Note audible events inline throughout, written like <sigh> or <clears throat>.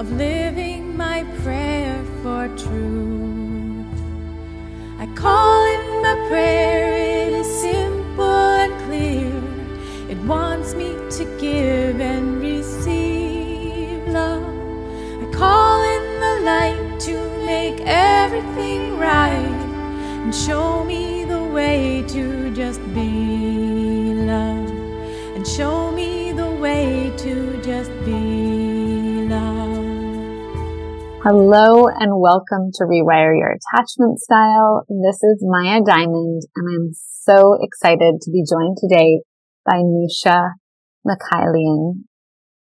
of living my prayer for truth. I call it my prayer, it is simple and clear. It wants me to give and receive love. I call in the light to make everything right and show Hello and welcome to Rewire Your Attachment Style. This is Maya Diamond and I'm so excited to be joined today by Nisha Mikhailian.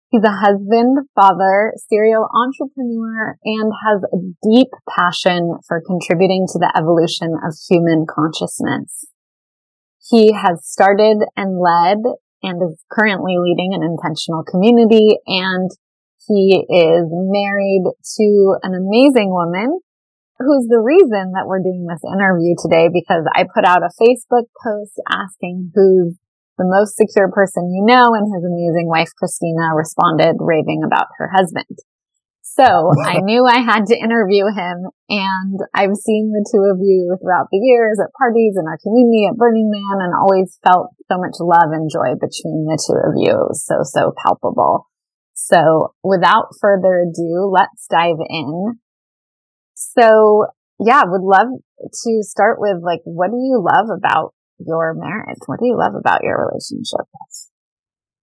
He's a husband, father, serial entrepreneur, and has a deep passion for contributing to the evolution of human consciousness. He has started and led and is currently leading an intentional community and he is married to an amazing woman who's the reason that we're doing this interview today because I put out a Facebook post asking who's the most secure person you know and his amazing wife Christina responded raving about her husband. So I <laughs> knew I had to interview him and I've seen the two of you throughout the years at parties in our community at Burning Man and always felt so much love and joy between the two of you. So, so palpable. So without further ado, let's dive in. So yeah, would love to start with like, what do you love about your marriage? What do you love about your relationship?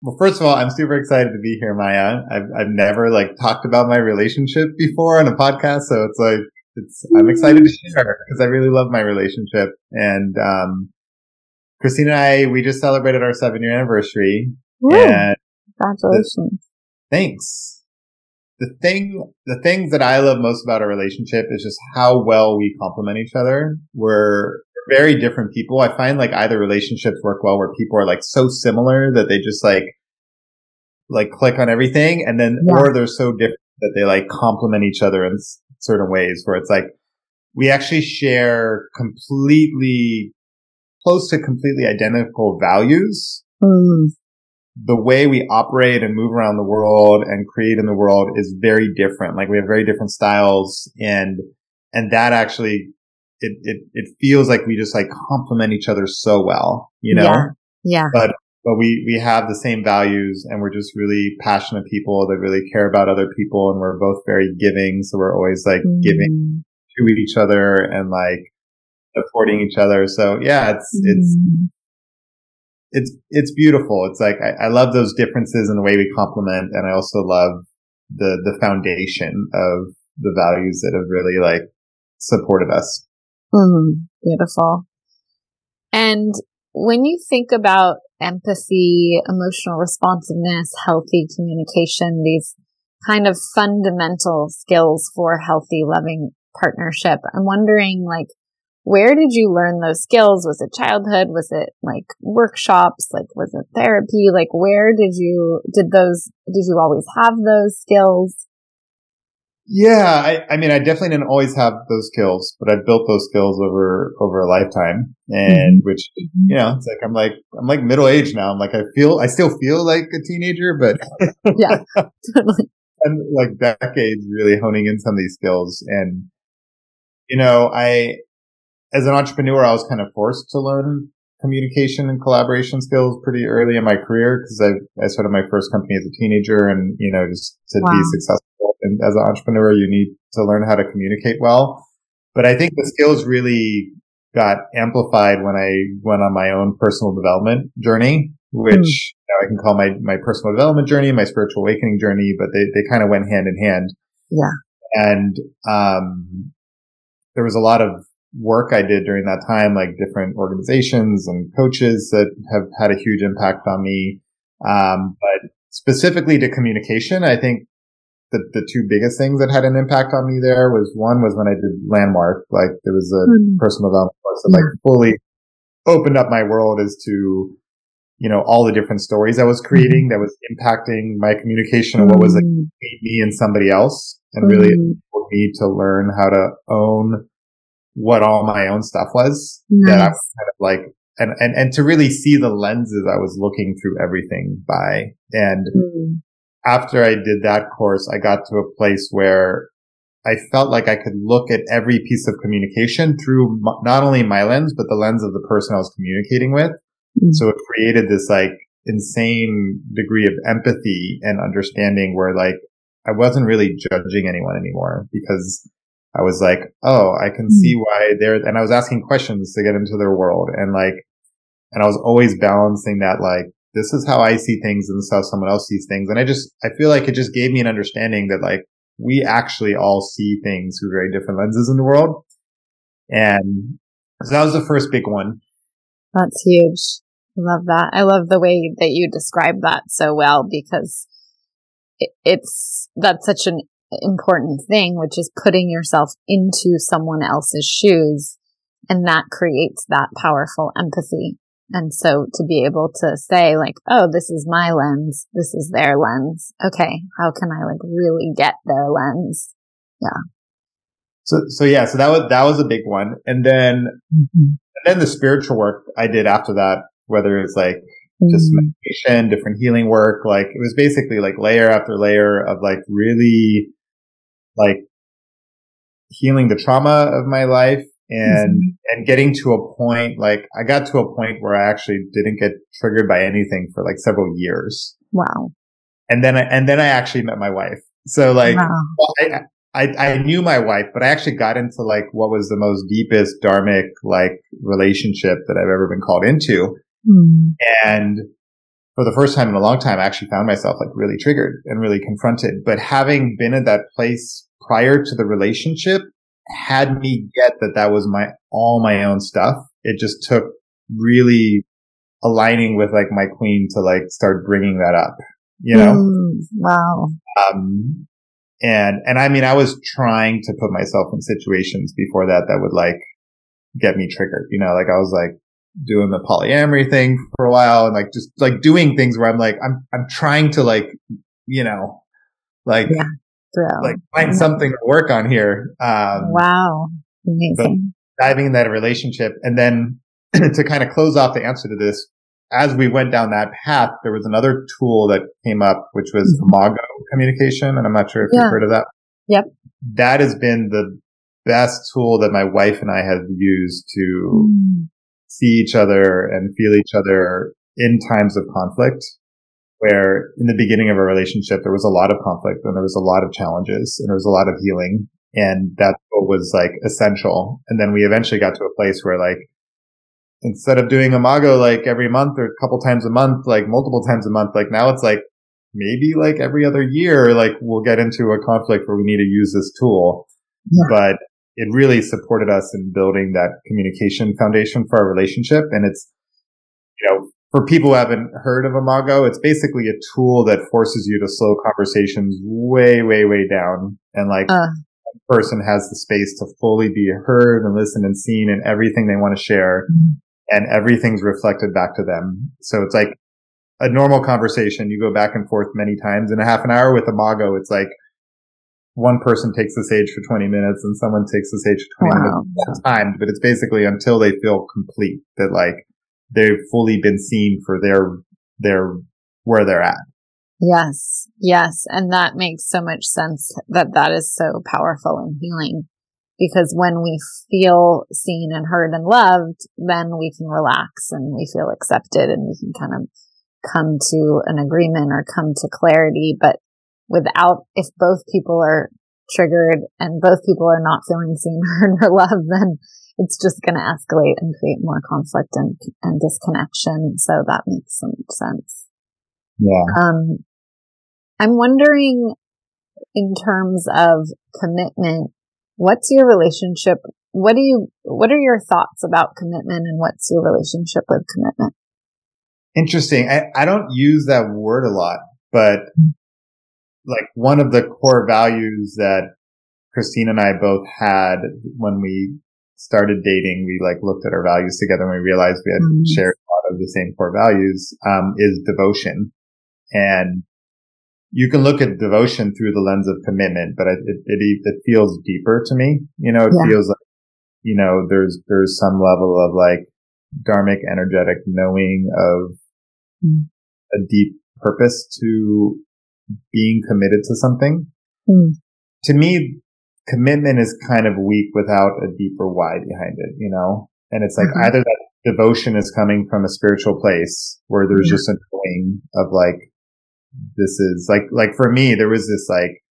Well, first of all, I'm super excited to be here, Maya. I've, I've never like talked about my relationship before on a podcast. So it's like, it's, I'm excited to share because I really love my relationship. And, um, Christina and I, we just celebrated our seven year anniversary. Congratulations. Thanks. The thing, the things that I love most about our relationship is just how well we complement each other. We're, very different people. I find like either relationships work well where people are like so similar that they just like like click on everything and then Yeah. or they're so different that they like complement each other in certain ways where it's like we actually share completely close to completely identical values. Mm, The way we operate and move around the world and create in the world is very different. Like we have very different styles and and that actually it, it, it feels like we just like complement each other so well, you know? Yeah. yeah. But, but we, we have the same values and we're just really passionate people that really care about other people and we're both very giving. So we're always like giving Mm, to each other and like supporting each other. So yeah, it's, it's, mm, it's, it's beautiful. It's like, I, I love those differences in the way we complement. And I also love the, the foundation of the values that have really like supported us. mm, beautiful. And when you think about empathy, emotional responsiveness, healthy communication, these kind of fundamental skills for healthy, loving partnership, I'm wondering like, where did you learn those skills? Was it childhood? Was it like workshops? Like, was it therapy? Like, where did you, did those, did you always have those skills? Yeah, I, I mean, I definitely didn't always have those skills, but I built those skills over over a lifetime, and mm-hmm. which you know, it's like I'm like I'm like middle aged now. I'm like I feel I still feel like a teenager, but Yeah. <laughs> Totally. and like decades really honing in some of these skills. And you know, I as an entrepreneur, I was kind of forced to learn communication and collaboration skills pretty early in my career because I I started my first company as a teenager, and you know, just to be successful and as an entrepreneur, you need to learn how to communicate well. But I think the skills really got amplified when I went on my own personal development journey, which Hmm. you know, I can call my, my personal development journey, my spiritual awakening journey, but they, they kind of went hand in hand. Yeah. And, um, there was a lot of work I did during that time, like different organizations and coaches that have had a huge impact on me. Um, but specifically to communication, I think the, the two biggest things that had an impact on me there was one was when I did landmark, like there was a Mm. personal development course that like fully opened up my world as to, you know, all the different stories I was creating that was impacting my communication and what was like Mm, between me and somebody else and really mm, enabled me to learn how to own what all my own stuff was that I nice. was kind of like, and, and, and to really see the lenses I was looking through everything by. And Mm, after I did that course, I got to a place where I felt like I could look at every piece of communication through m- not only my lens, but the lens of the person I was communicating with. Mm-hmm. So it created this like insane degree of empathy and understanding where like I wasn't really judging anyone anymore because I was like, oh, I can mm-hmm. see why they're, and I was asking questions to get into their world and like, and I was always balancing that like, this is how I see things and this is how someone else sees things. And I just, I feel like it just gave me an understanding that like, we actually all see things through very different lenses in the world. And so that was the first big one. That's huge. I love that. I love the way that you describe that so well because it's, that's such an important thing, which is putting yourself into someone else's shoes. And that creates that powerful empathy. And so to be able to say like, oh, this is my lens. This is their lens. Okay. How can I like really get their lens? Yeah. So, so yeah, so that was, that was a big one. And then, mm-hmm. and then the spiritual work I did after that, whether it's like just mm-hmm. meditation, different healing work, like it was basically like layer after layer of like really like healing the trauma of my life and mm-hmm. and getting to a point like I got to a point where I actually didn't get triggered by anything for like several years. Wow. And then I, and then I actually met my wife. So like wow. I, I I knew my wife, but I actually got into like what was the most deepest dharmic like relationship that I've ever been called into. Mm. And for the first time in a long time, I actually found myself like really triggered and really confronted. But having been at that place prior to the relationship, had me get that that was my, all my own stuff. It just took really aligning with like my queen to like start bringing that up, you know? Mm, wow. Um, and, and I mean, I was trying to put myself in situations before that that would like get me triggered, you know, like I was like doing the polyamory thing for a while and like just like doing things where I'm like, I'm, I'm trying to like, you know, like yeah like find something to work on here. Um, wow. Amazing. diving in that relationship. And then <clears throat> to kind of close off the answer to this, as we went down that path, there was another tool that came up, which was mm-hmm. Imago communication. And I'm not sure if yeah. you've heard of that. Yep. That has been the best tool that my wife and I have used to mm. See each other and feel each other in times of conflict where in the beginning of a relationship, there was a lot of conflict and there was a lot of challenges and there was a lot of healing. And that was like essential. And then we eventually got to a place where like, instead of doing Imago like every month or a couple times a month, like multiple times a month, like now it's like maybe like every other year, like we'll get into a conflict where we need to use this tool. Yeah. But it really supported us in building that communication foundation for our relationship. And it's, you know, for people who haven't heard of Imago, it's basically a tool that forces you to slow conversations way, way, way down. And like uh. person has the space to fully be heard and listened and seen and everything they want to share. Mm-hmm. And everything's reflected back to them. So it's like a normal conversation. You go back and forth many times in a half an hour with Imago. It's like one person takes the sage for 20 minutes and someone takes the sage for 20 wow. minutes timed, but it's basically until they feel complete that like they've fully been seen for their their where they're at. Yes, yes, and that makes so much sense that that is so powerful and healing because when we feel seen and heard and loved, then we can relax and we feel accepted and we can kind of come to an agreement or come to clarity. But without, if both people are triggered and both people are not feeling seen, heard, <laughs> or loved, then it's just going to escalate and create more conflict and, and disconnection. So that makes some sense. Yeah. Um, I'm wondering in terms of commitment, what's your relationship? What do you, what are your thoughts about commitment and what's your relationship with commitment? Interesting. I, I don't use that word a lot, but like one of the core values that Christina and I both had when we started dating, we like looked at our values together and we realized we had mm-hmm. shared a lot of the same core values, um, is devotion. And you can look at devotion through the lens of commitment, but it, it, it, it feels deeper to me. You know, it yeah. feels like, you know, there's, there's some level of like dharmic, energetic knowing of mm. a deep purpose to being committed to something. Mm. To me, commitment is kind of weak without a deeper why behind it, you know? And it's like Mhm. either that devotion is coming from a spiritual place where there's Yeah. just a knowing of like, this is like, like for me, there was this like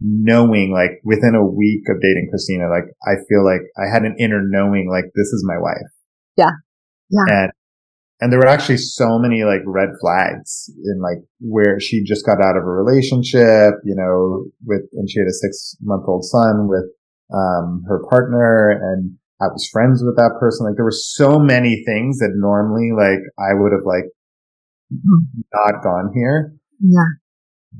knowing, like within a week of dating Christina, like I feel like I had an inner knowing, like this is my wife. Yeah. Yeah. And, and there were actually so many like red flags in like where she just got out of a relationship, you know, with, and she had a six month old son with, um, her partner and I was friends with that person. Like there were so many things that normally like I would have like Mhm. not gone here, Yeah.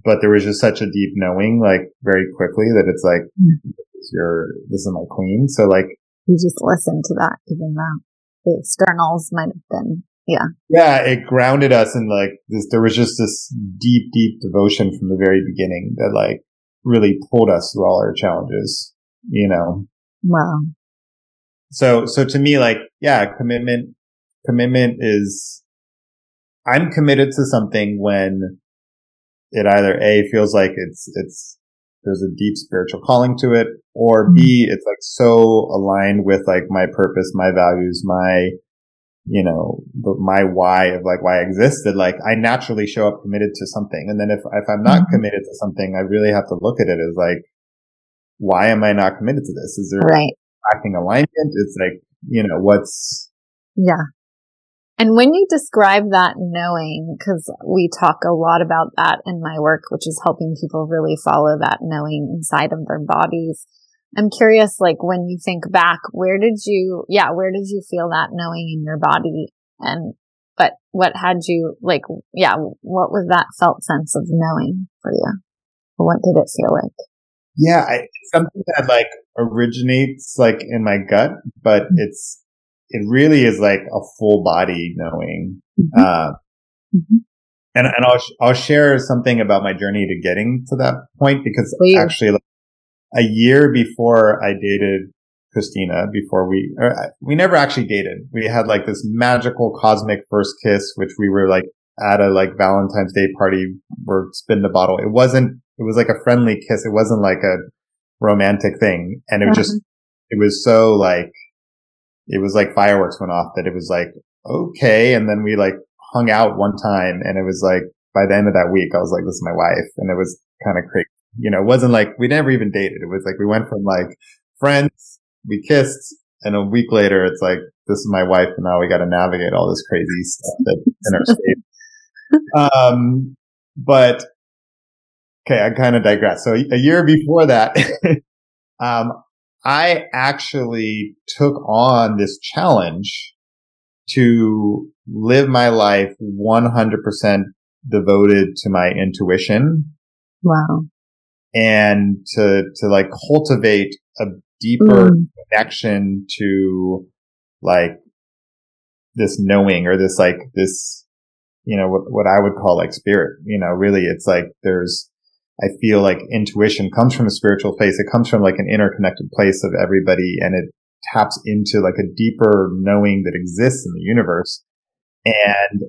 but there was just such a deep knowing like very quickly that it's like, Mm. this is your, this is my queen. So like, You just listen to that, even though the externals might have been, yeah. yeah, it grounded us in like this, there was just this deep, deep devotion from the very beginning that like really pulled us through all our challenges, you know? Wow. So, so to me, like, yeah, commitment, commitment is, I'm committed to something when it either A feels like it's, it's, there's a deep spiritual calling to it, or B, mm-hmm. it's like so aligned with like my purpose, my values, my, you know, the, my why of like why I existed. Like I naturally show up committed to something. And then if, if I'm not Mhm. committed to something, I really have to look at it as like, why am I not committed to this? Is there Right. lacking alignment? It's like, you know, what's, Yeah. And when you describe that knowing, because we talk a lot about that in my work, which is helping people really follow that knowing inside of their bodies. I'm curious, like when you think back, where did you, yeah, where did you feel that knowing in your body? And, but what had you, like, yeah, what was that felt sense of knowing for you? What did it feel like? yeah, I, something that like originates like in my gut, but it's, it really is like a full body knowing. Mhm. Uh, Mhm. and, and I'll, I'll share something about my journey to getting to that point because Please. actually like, a year before I dated Christina, before we, or uh, we never actually dated. We had like this magical cosmic first kiss, which we were like at a like Valentine's Day party, we're spin the bottle. It wasn't, it was like a friendly kiss. It wasn't like a romantic thing. And it was just, mm-hmm. it was so like, it was like fireworks went off that it was like, okay. And then we like hung out one time and it was like, by the end of that week, I was like, this is my wife. And it was kind of crazy. You know, it wasn't like we never even dated. It was like we went from like friends, we kissed, and a week later, it's like, this is my wife. And now we got to navigate all this crazy stuff that's in our state. <laughs> Um, but okay, I kind of digress. So a year before that, <laughs> um, I actually took on this challenge to live my life 100% devoted to my intuition Wow. And to, to like cultivate a deeper Mm. connection to like this knowing or this like this, you know, what, what I would call like spirit, you know, really it's like there's, I feel like intuition comes from a spiritual place. It comes from like an interconnected place of everybody and it taps into like a deeper knowing that exists in the universe. And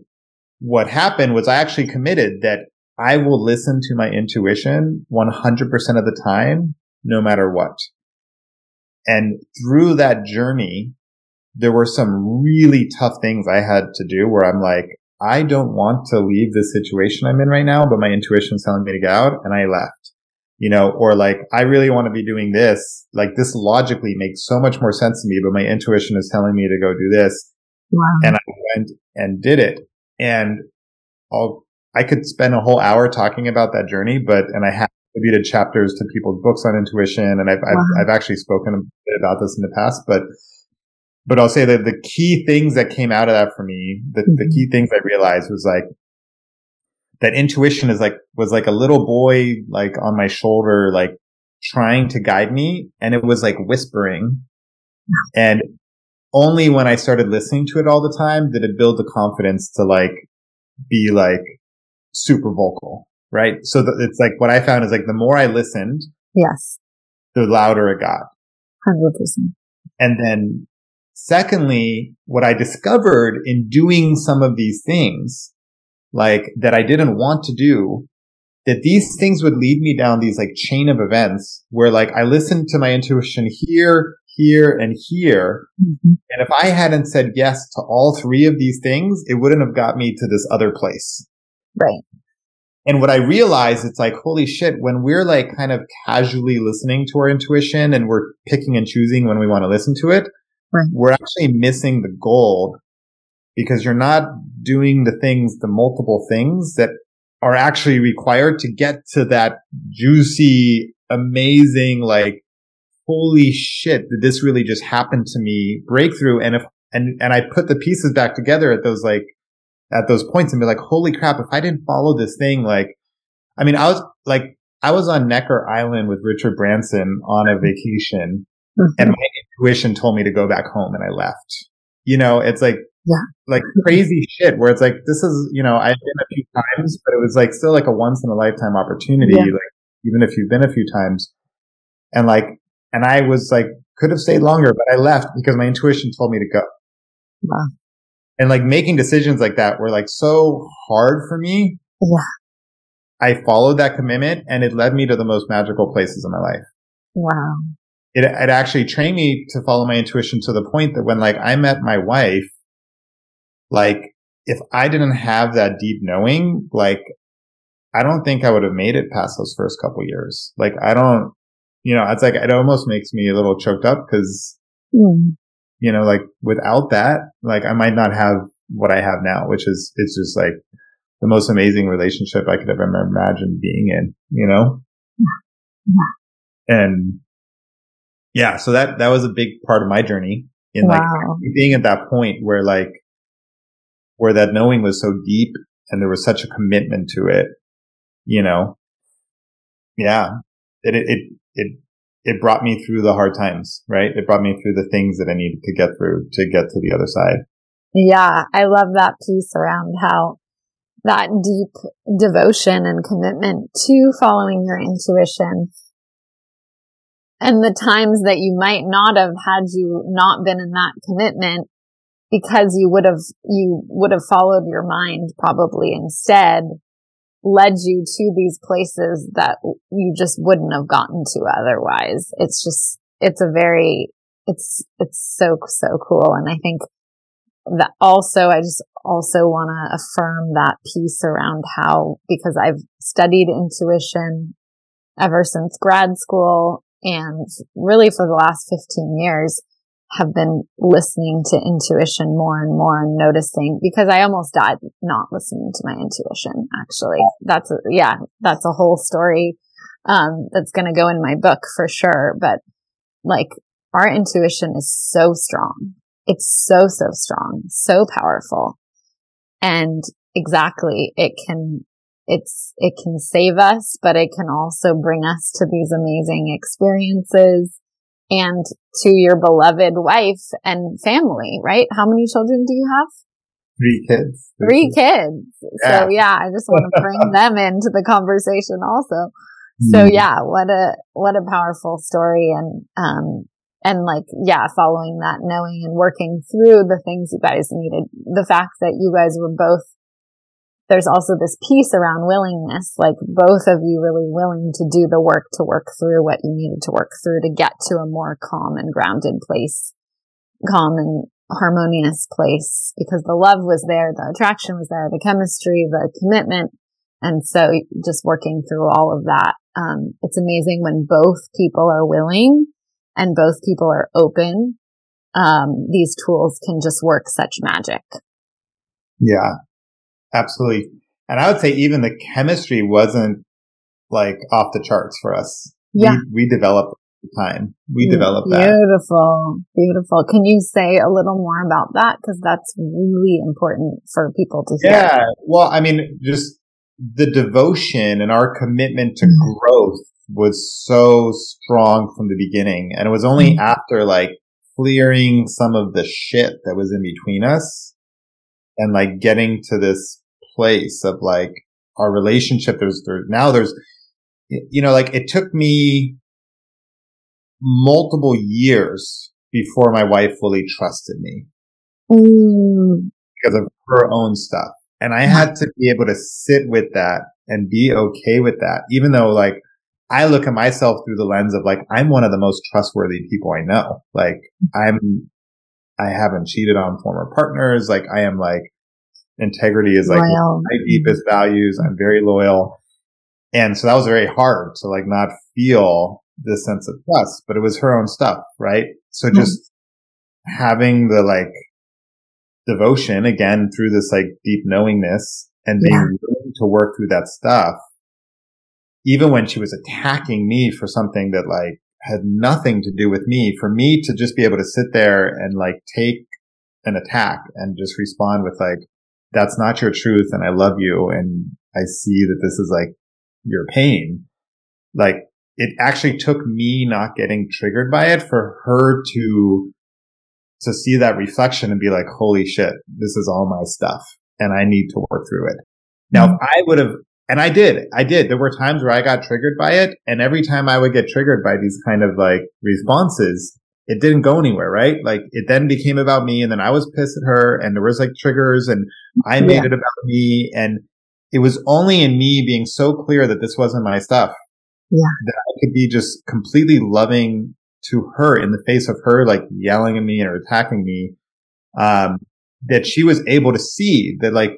what happened was I actually committed that I will listen to my intuition 100% of the time, no matter what. And through that journey, there were some really tough things I had to do where I'm like, I don't want to leave the situation I'm in right now, but my intuition is telling me to get out and I left, you know, or like, I really want to be doing this. Like this logically makes so much more sense to me, but my intuition is telling me to go do this Wow. and I went and did it. And I'll, I could spend a whole hour talking about that journey, but, and I have attributed chapters to people's books on intuition. And I've, Wow. I've, I've actually spoken a bit about this in the past, but, but I'll say that the key things that came out of that for me, the, the Mhm. key things I realized was like, that intuition is like, was like a little boy, like on my shoulder, like trying to guide me. And it was like whispering. And only when I started listening to it all the time did it build the confidence to like be like super vocal, right? So that it's like what I found is like the more I listened, Yes. the louder it got. 100%. And then secondly, what I discovered in doing some of these things, like that I didn't want to do that these things would lead me down these like chain of events where like I listened to my intuition here, here, and here. Mm-hmm. And if I hadn't said yes to all three of these things, it wouldn't have got me to this other place. Right. And what I realized, it's like, holy shit, when we're like kind of casually listening to our intuition and we're picking and choosing when we want to listen to it, right. we're actually missing the gold because you're not doing the things, the multiple things that are actually required to get to that juicy, amazing, like, holy shit, did this really just happen to me breakthrough? And if, and, and I put the pieces back together at those like, at those points and be like, holy crap, if I didn't follow this thing, like, I mean, I was like, I was on Necker Island with Richard Branson on a vacation mm-hmm. and my intuition told me to go back home and I left. You know, it's like, yeah. Like crazy shit where it's like, this is, you know, I've been a few times, but it was like still like a once in a lifetime opportunity. Yeah. Like, even if you've been a few times and like, and I was like, could have stayed longer, but I left because my intuition told me to go. Wow. And like making decisions like that were like so hard for me. Yeah. I followed that commitment and it led me to the most magical places in my life. Wow. It, it actually trained me to follow my intuition to the point that when like I met my wife, like if I didn't have that deep knowing, like I don't think I would have made it past those first couple years. Like I don't, you know, it's like it almost makes me a little choked up because, mm. You know, like without that, like I might not have what I have now, which is it's just like the most amazing relationship I could ever imagine being in, you know? Yeah. And yeah, so that, that was a big part of my journey in wow. like being at that point where like where that knowing was so deep and there was such a commitment to it, you know, yeah, it, it, it, it brought me through the hard times, right? It brought me through the things that I needed to get through to get to the other side. Yeah. I love that piece around how that deep devotion and commitment to following your intuition and the times that you might not have had you not been in that commitment because you would have, you would have followed your mind probably instead led you to these places that you just wouldn't have gotten to otherwise. It's just, it's a very, it's, it's so, so cool. And I think that also, I just also want to affirm that piece around how, because I've studied intuition ever since grad school and really for the last 15 years, have been listening to intuition more and more and noticing because I almost died not listening to my intuition. Actually, that's a, yeah, that's a whole story. Um, that's going to go in my book for sure. But like our intuition is so strong. It's so, so strong, so powerful. And exactly, it can, it's, it can save us, but it can also bring us to these amazing experiences and to your beloved wife and family, right? How many children do you have? Three kids. Three, kids. Yeah. So yeah, I just want to bring <laughs> them into the conversation also. So mm. yeah, what a, what a powerful story and, um, and like, yeah, following that, knowing and working through the things you guys needed. The fact that you guys were both there's also this piece around willingness, like both of you really willing to do the work to work through what you needed to work through to get to a more calm and grounded place, calm and harmonious place because the love was there, the attraction was there, the chemistry, the commitment. And so just working through all of that. Um, it's amazing when both people are willing and both people are open. Um, these tools can just work such magic. Yeah. Absolutely. And I would say even the chemistry wasn't like off the charts for us. Yeah. We, we developed time. We developed that. Beautiful. Beautiful. Can you say a little more about that? Cause that's really important for people to hear. Yeah. Well, I mean, just the devotion and our commitment to mm-hmm. growth was so strong from the beginning. And it was only mm-hmm. after like clearing some of the shit that was in between us and like getting to this place of like our relationship. There's, there's now there's, you know, like it took me multiple years before my wife fully trusted me mm. because of her own stuff. And I had to be able to sit with that and be okay with that. Even though like I look at myself through the lens of like, I'm one of the most trustworthy people I know. Like I'm, I haven't cheated on former partners. Like I am like, integrity is like my deepest values. I'm very loyal. And so that was very hard to like not feel this sense of trust, but it was her own stuff, right? So mm-hmm. just mm-hmm. having the like devotion again through this like deep knowingness and being yeah. willing to work through that stuff, even when she was attacking me for something that like had nothing to do with me, for me to just be able to sit there and like take an attack and just respond with like, that's not your truth and I love you and I see that this is like your pain. Like it actually took me not getting triggered by it for her to, to see that reflection and be like, holy shit, this is all my stuff and I need to work through it. Now, if I would have, and I did, I did, there were times where I got triggered by it. And every time I would get triggered by these kind of like responses, it didn't go anywhere, right? Like it then became about me and then I was pissed at her and there was like triggers and I made yeah. it about me. And it was only in me being so clear that this wasn't my stuff. Yeah. That I could be just completely loving to her in the face of her, like yelling at me or attacking me. Um, that she was able to see that like,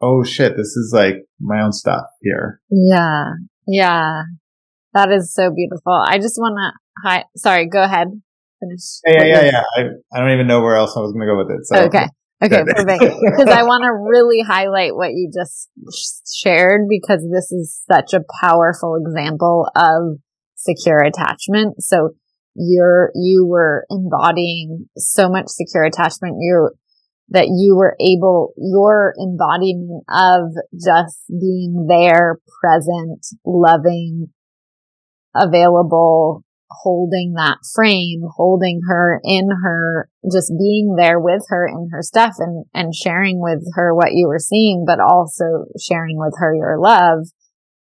oh shit, this is like my own stuff here. Yeah. Yeah. That is so beautiful. I just want to, hi, sorry, go ahead. Finish. Yeah, yeah, yeah, yeah. I, I don't even know where else I was going to go with it. So. Okay. Okay, perfect. <laughs> Because I want to really highlight what you just shared because this is such a powerful example of secure attachment. So you're, you were embodying so much secure attachment. You, that you were able, your embodiment of just being there, present, loving, available, holding that frame, holding her in her, just being there with her in her stuff and, and sharing with her what you were seeing, but also sharing with her your love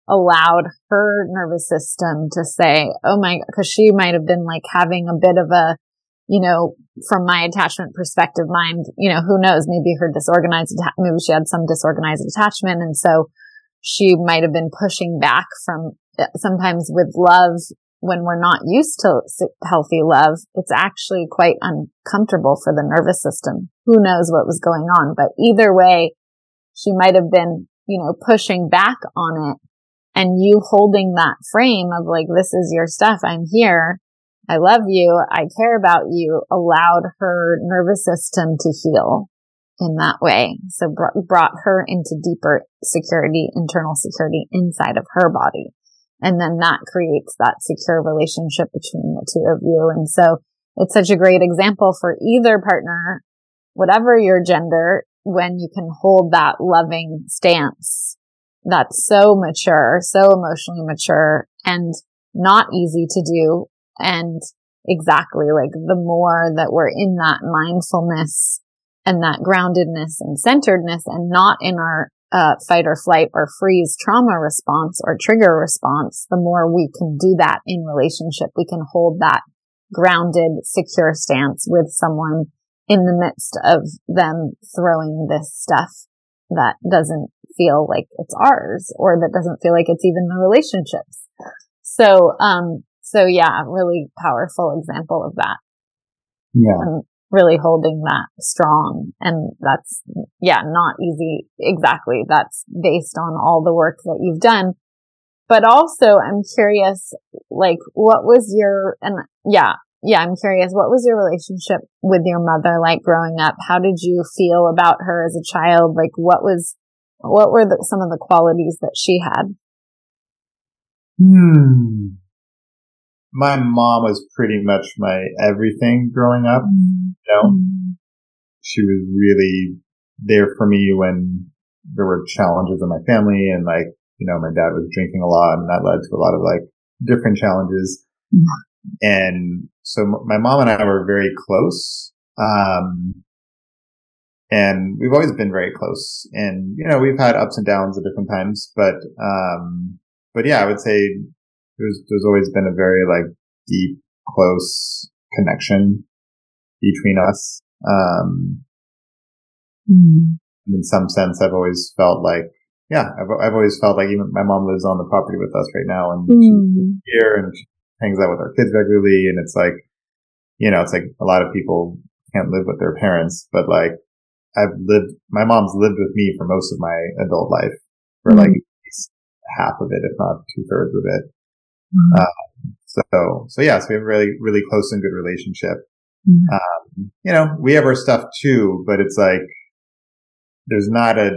allowed her nervous system to say, Oh my, cause she might have been like having a bit of a, you know, from my attachment perspective mind, you know, who knows, maybe her disorganized, maybe she had some disorganized attachment. And so she might have been pushing back from eh, sometimes with love when we're not used to healthy love, it's actually quite uncomfortable for the nervous system. Who knows what was going on? But either way, she might have been, you know, pushing back on it and you holding that frame of like, this is your stuff. I'm here. I love you. I care about you allowed her nervous system to heal in that way. So br- brought her into deeper security, internal security inside of her body. And then that creates that secure relationship between the two of you. And so it's such a great example for either partner, whatever your gender, when you can hold that loving stance that's so mature, so emotionally mature and not easy to do. And exactly like the more that we're in that mindfulness and that groundedness and centeredness and not in our uh, fight or flight or freeze trauma response or trigger response, the more we can do that in relationship, we can hold that grounded, secure stance with someone in the midst of them throwing this stuff that doesn't feel like it's ours or that doesn't feel like it's even the relationships. So, um, so yeah, really powerful example of that. Yeah really holding that strong. And that's, yeah, not easy. Exactly. That's based on all the work that you've done. But also I'm curious, like, what was your, and yeah, yeah, I'm curious, what was your relationship with your mother like growing up? How did you feel about her as a child? Like, what was, what were the, some of the qualities that she had? Hmm my mom was pretty much my everything growing up. Mm-hmm. You know, mm-hmm. she was really there for me when there were challenges in my family and like, you know, my dad was drinking a lot and that led to a lot of like different challenges. Mm-hmm. And so my mom and I were very close. Um, and we've always been very close and, you know, we've had ups and downs at different times, but, um, but yeah, I would say there's there's always been a very like deep, close connection between us. Um, mm. in some sense, I've always felt like yeah, I've, I've always felt like even my mom lives on the property with us right now and mm. she's here and she hangs out with our kids regularly. And it's like, you know, it's like a lot of people can't live with their parents, but like I've lived, my mom's lived with me for most of my adult life for mm. like half of it, if not two thirds of it. Mm. Um, so, so yeah, so we have a really, really close and good relationship. Mm. Um, you know, we have our stuff too, but it's like, there's not a,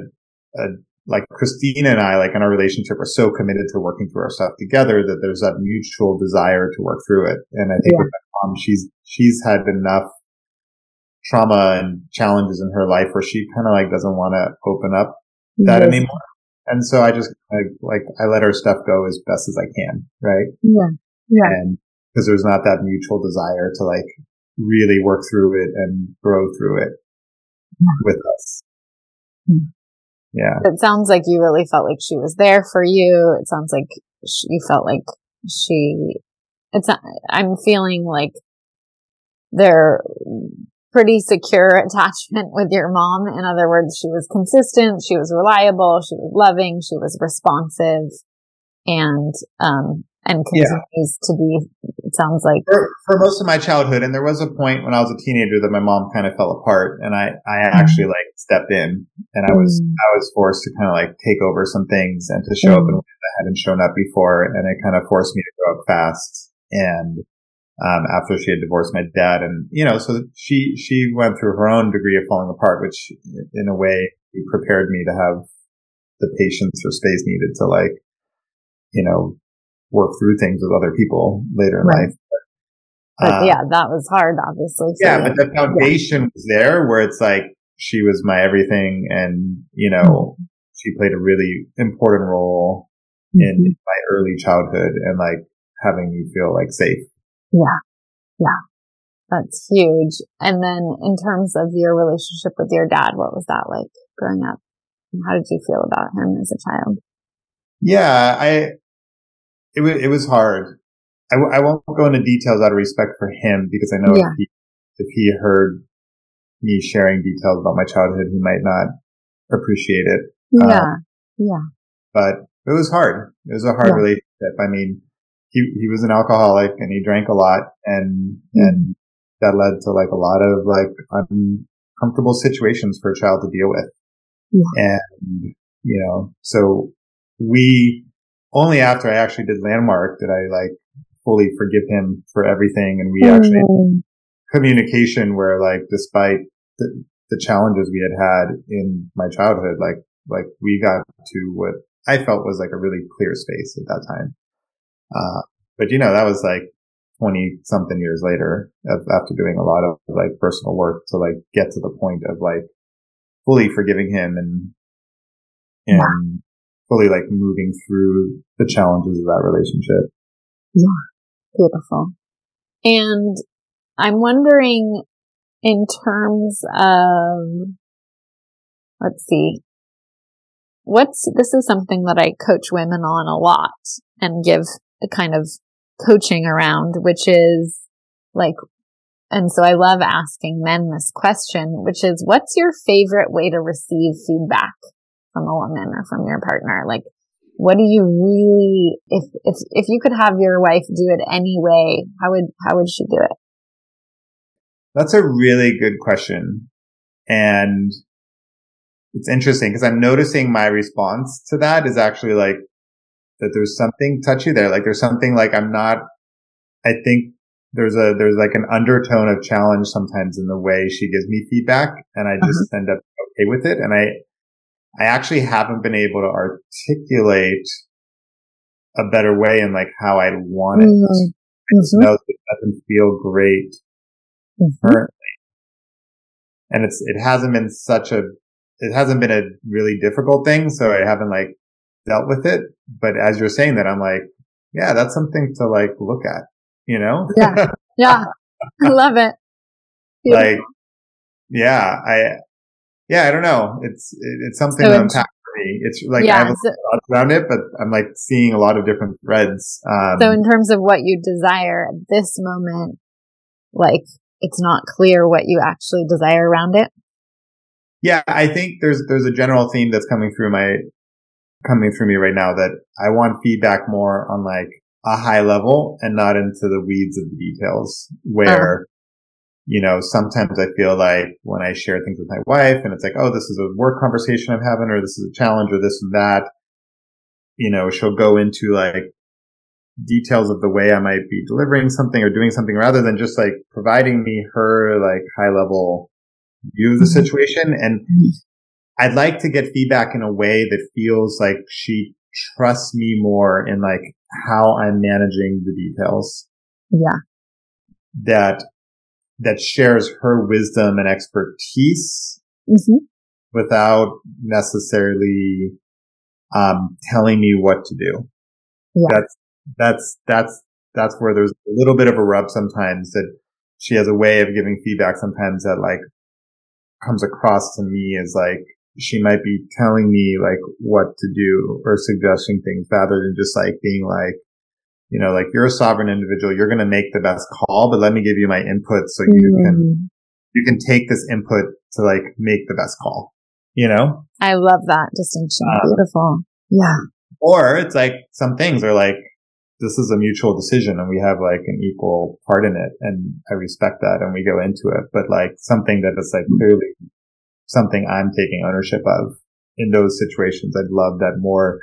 a like Christina and I, like in our relationship, are so committed to working through our stuff together that there's that mutual desire to work through it. And I think yeah. with my mom, she's, she's had enough trauma and challenges in her life where she kind of like doesn't want to open up that yes. anymore. And so I just like, like I let her stuff go as best as I can. Right. Yeah. Yeah. And because there's not that mutual desire to like really work through it and grow through it yeah. with us. Mm. Yeah. It sounds like you really felt like she was there for you. It sounds like you felt like she, it's not, I'm feeling like they're pretty secure attachment with your mom. In other words, she was consistent. She was reliable. She was loving. She was responsive and, um, and continues yeah. to be, it sounds like. For, for, most of my childhood, and there was a point when I was a teenager that my mom kind of fell apart and I, I mm-hmm. actually like stepped in and I was, mm. I was forced to kind of like take over some things and to show mm. up in mm. ways that hadn't shown up before. And it kind of forced me to grow up fast. And, um, after she had divorced my dad and, you know, so she, she went through her own degree of falling apart, which in a way prepared me to have the patience or space needed to like, you know, work through things with other people later in right. life. But, uh, yeah, that was hard, obviously. So yeah, but the foundation yeah. was there where it's like she was my everything and, you know, mm-hmm. she played a really important role mm-hmm. in my early childhood and like having me feel like safe. Yeah. Yeah. That's huge. And then in terms of your relationship with your dad, what was that like growing up? How did you feel about him as a child? Yeah, I, it was, it was hard. I w- I won't go into details out of respect for him because I know yeah. if he, if he heard me sharing details about my childhood, he might not appreciate it. Yeah. Um, yeah. But it was hard. It was a hard yeah. relationship. I mean, he, he was an alcoholic and he drank a lot and, mm-hmm. and that led to like a lot of like uncomfortable situations for a child to deal with. Yeah. And, you know, so we, only after I actually did landmark did I like fully forgive him for everything. And we mm. actually communication where like, despite the, the challenges we had had in my childhood, like, like we got to what I felt was like a really clear space at that time. Uh, but you know, that was like 20 something years later after doing a lot of like personal work to like get to the point of like fully forgiving him and, and fully like moving through the challenges of that relationship. Yeah. Beautiful. And I'm wondering in terms of, let's see, what's, this is something that I coach women on a lot and give a kind of coaching around, which is like, and so I love asking men this question, which is, what's your favorite way to receive feedback? from a woman or from your partner? Like, what do you really, if, if, if you could have your wife do it anyway, how would, how would she do it? That's a really good question. And it's interesting because I'm noticing my response to that is actually like that there's something touchy there. Like there's something like I'm not, I think there's a, there's like an undertone of challenge sometimes in the way she gives me feedback and I just uh-huh. end up okay with it. And I, I actually haven't been able to articulate a better way in like how I want it. Mm-hmm. Just mm-hmm. know it doesn't feel great mm-hmm. currently. And it's, it hasn't been such a, it hasn't been a really difficult thing. So I haven't like dealt with it. But as you're saying that, I'm like, yeah, that's something to like look at, you know? Yeah. Yeah. <laughs> I love it. Beautiful. Like, yeah, I, yeah, I don't know. It's it's something so to unpack for me. It's like yeah, I have a so, around it, but I'm like seeing a lot of different threads. Um, so in terms of what you desire at this moment, like it's not clear what you actually desire around it. Yeah, I think there's there's a general theme that's coming through my coming through me right now that I want feedback more on like a high level and not into the weeds of the details where, uh-huh. you know, sometimes I feel like when I share things with my wife and it's like, oh, this is a work conversation I'm having or this is a challenge or this and that, you know, she'll go into like details of the way I might be delivering something or doing something rather than just like providing me her like high level view of the mm-hmm. situation. And I'd like to get feedback in a way that feels like she trusts me more in like how I'm managing the details. Yeah. That, that shares her wisdom and expertise mm-hmm. without necessarily, um, telling me what to do. Yeah. That's, that's, that's, that's where there's a little bit of a rub sometimes that she has a way of giving feedback sometimes that like comes across to me as like, she might be telling me like what to do or suggesting things rather than just like being like, you know, like you're a sovereign individual. You're going to make the best call, but let me give you my input so you mm. can, you can take this input to like make the best call, you know? I love that distinction. Uh, Beautiful. Yeah. Or it's like some things are like, this is a mutual decision and we have like an equal part in it and I respect that and we go into it. But like something that is like clearly something I'm taking ownership of in those situations. I'd love that more,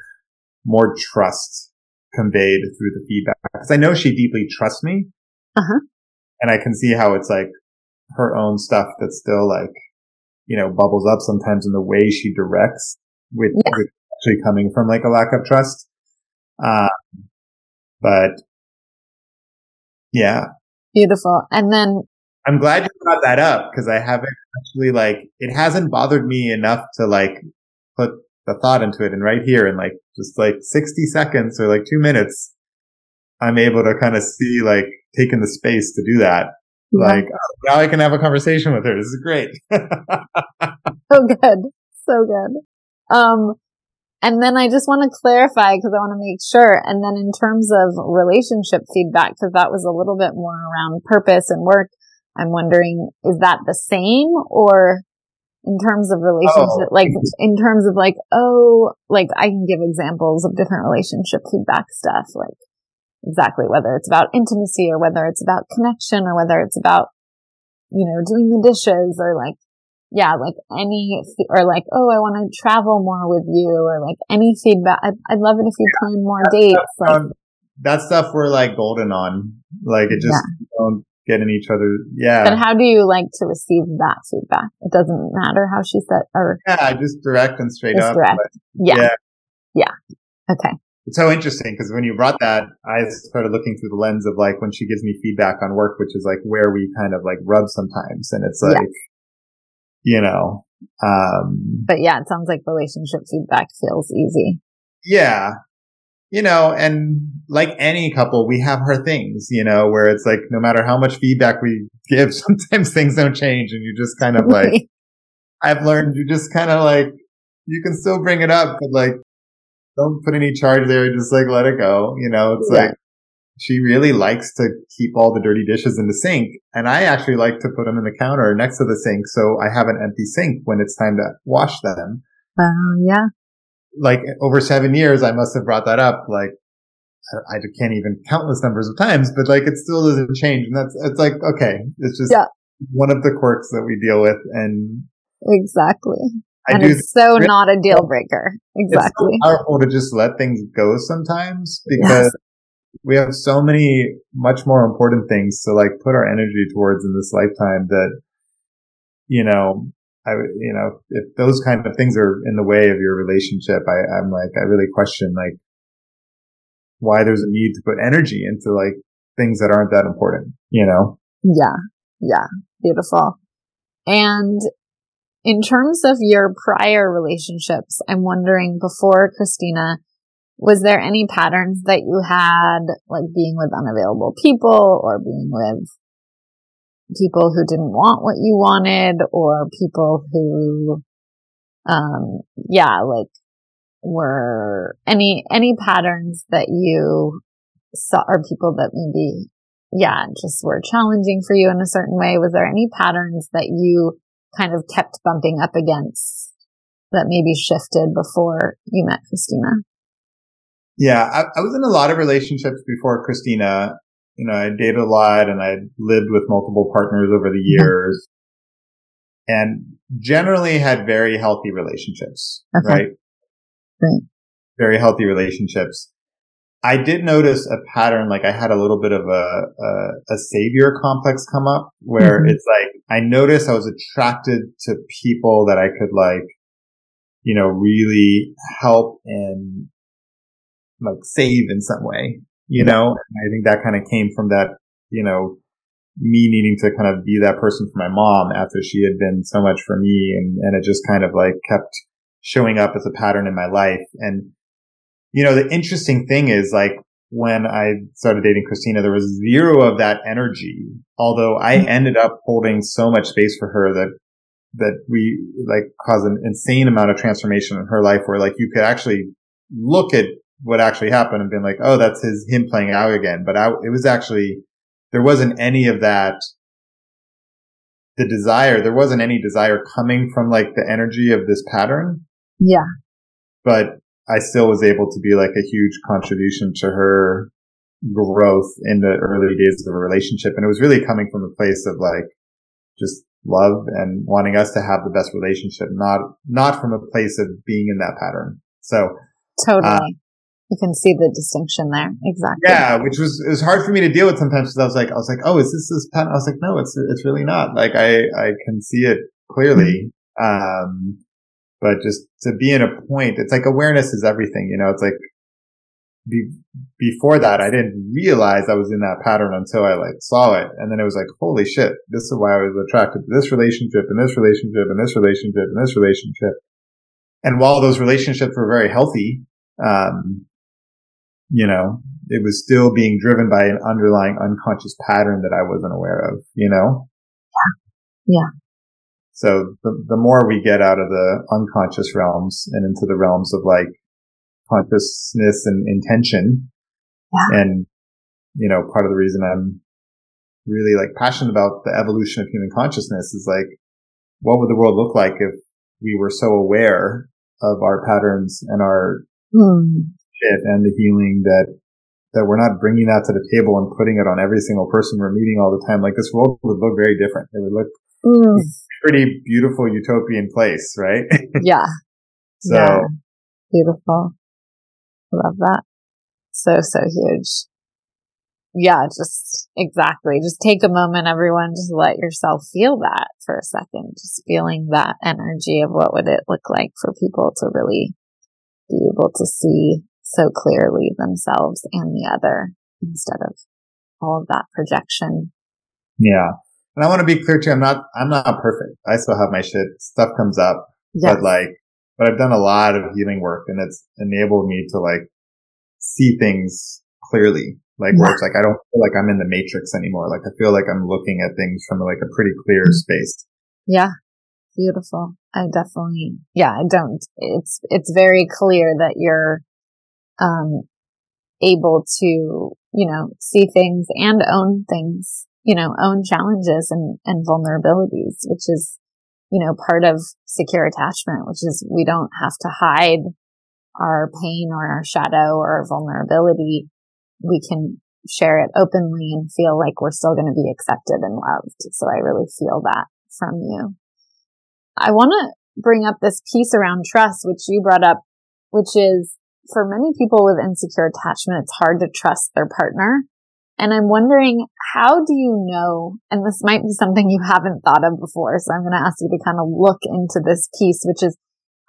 more trust conveyed through the feedback because I know she deeply trusts me. Uh-huh. And I can see how it's like her own stuff that still like, you know, bubbles up sometimes in the way she directs with, yeah. with actually coming from like a lack of trust. Um, but yeah. Beautiful. And then I'm glad you brought that up because I haven't actually like, it hasn't bothered me enough to like put the thought into it. And right here in like just like 60 seconds or like two minutes, I'm able to kind of see like taking the space to do that. Yeah. Like oh, now I can have a conversation with her. This is great. <laughs> so good. So good. Um, and then I just want to clarify because I want to make sure. And then in terms of relationship feedback, because that was a little bit more around purpose and work. I'm wondering, is that the same or in terms of relationship, oh. like in terms of like, oh, like I can give examples of different relationship feedback stuff, like exactly whether it's about intimacy or whether it's about connection or whether it's about, you know, doing the dishes or like, yeah, like any, or like, oh, I want to travel more with you or like any feedback. I'd, I'd love it if you plan more dates. Like, um, that stuff we're like golden on. Like it just, yeah. don't getting each other. Yeah. But how do you like to receive that feedback? It doesn't matter how she said or. Yeah, just direct and straight up. Direct. Yeah. yeah. Yeah. Okay. It's so interesting because when you brought that, I started looking through the lens of like when she gives me feedback on work, which is like where we kind of like rub sometimes. And it's like, yeah. you know, um, but yeah, it sounds like relationship feedback feels easy. Yeah you know, and like any couple, we have our things, you know, where it's like no matter how much feedback we <laughs> give, sometimes things don't change and you just kind of like, I've learned you just kind of like, you can still bring it up, but like, don't put any charge there. Just like let it go. You know, it's yeah. like she really likes to keep all the dirty dishes in the sink. And I actually like to put them in the counter next to the sink. So I have an empty sink when it's time to wash them. Oh, uh, yeah like over seven years, I must have brought that up. Like I can't even countless numbers of times, but like it still doesn't change. And that's, it's like, okay, it's just yeah. one of the quirks that we deal with. And exactly. I and it's so really, not a deal breaker. Exactly. It's so powerful to just let things go sometimes because yes. we have so many much more important things to like put our energy towards in this lifetime that, you know, I, you know, if those kind of things are in the way of your relationship, I, I'm like, I really question like why there's a need to put energy into like things that aren't that important, you know? Yeah. Yeah. Beautiful. And in terms of your prior relationships, I'm wondering before Christina, was there any patterns that you had, like being with unavailable people or being with people who didn't want what you wanted or people who, um, yeah, like were any, any patterns that you saw or people that maybe, yeah, just were challenging for you in a certain way. Was there any patterns that you kind of kept bumping up against that maybe shifted before you met Christina? Yeah, I, I was in a lot of relationships before Christina. You know, I dated a lot and I lived with multiple partners over the years and generally had very healthy relationships, okay. right? Right. Very healthy relationships. I did notice a pattern, like I had a little bit of a, a, a savior complex come up where mm-hmm. it's like, I noticed I was attracted to people that I could like, you know, really help and like save in some way, you know? And I think that kind of came from that, you know, me needing to kind of be that person for my mom after she had been so much for me. And, and it just kind of like kept showing up as a pattern in my life. And, you know, the interesting thing is like when I started dating Christina, there was zero of that energy. Although I mm-hmm. ended up holding so much space for her that, that we like caused an insane amount of transformation in her life where like you could actually look at what actually happened and been like, oh, that's his, him playing out again. But I, it was actually, there wasn't any of that, the desire, there wasn't any desire coming from like the energy of this pattern. Yeah. But I still was able to be like a huge contribution to her growth in the early days of a relationship. And it was really coming from a place of like just love and wanting us to have the best relationship, not, not from a place of being in that pattern. So totally. Uh, you can see the distinction there. Exactly. Yeah, which was it was hard for me to deal with sometimes because I was like, I was like, oh, is this this pattern? I was like, no, it's it's really not. Like I I can see it clearly. Um, but just to be in a point, it's like awareness is everything. You know, it's like be, before that, I didn't realize I was in that pattern until I like saw it. And then it was like, holy shit, this is why I was attracted to this relationship and this relationship and this relationship and this relationship. And while those relationships were very healthy, um, you know, it was still being driven by an underlying unconscious pattern that I wasn't aware of, you know? Yeah. Yeah. So the, the more we get out of the unconscious realms and into the realms of like consciousness and intention. Yeah. And, you know, part of the reason I'm really like passionate about the evolution of human consciousness is like, what would the world look like if we were so aware of our patterns and our mm shit and the healing that that we're not bringing that to the table and putting it on every single person we're meeting all the time. Like this world would look very different. It would look mm. pretty beautiful utopian place, right? <laughs> Yeah. so yeah. beautiful. Love that. So, so huge. Yeah, just exactly. Just take a moment, everyone, just let yourself feel that for a second. Just feeling that energy of what would it look like for people to really be able to see so clearly themselves and the other instead of all of that projection. Yeah. And I want to be clear too. I'm not, I'm not perfect. I still have my shit. Stuff comes up, yes. but like, but I've done a lot of healing work and it's enabled me to like see things clearly. Like where it's like, I don't feel like I'm in the matrix anymore. Like I feel like I'm looking at things from like a pretty clear mm-hmm. space. Yeah. Beautiful. I definitely, yeah, I don't, it's, it's very clear that you're um, able to, you know, see things and own things, you know, own challenges and, and vulnerabilities, which is, you know, part of secure attachment, which is we don't have to hide our pain or our shadow or our vulnerability. We can share it openly and feel like we're still going to be accepted and loved. So I really feel that from you. I want to bring up this piece around trust, which you brought up, which is for many people with insecure attachment, it's hard to trust their partner. And I'm wondering, how do you know, and this might be something you haven't thought of before, so I'm going to ask you to kind of look into this piece, which is,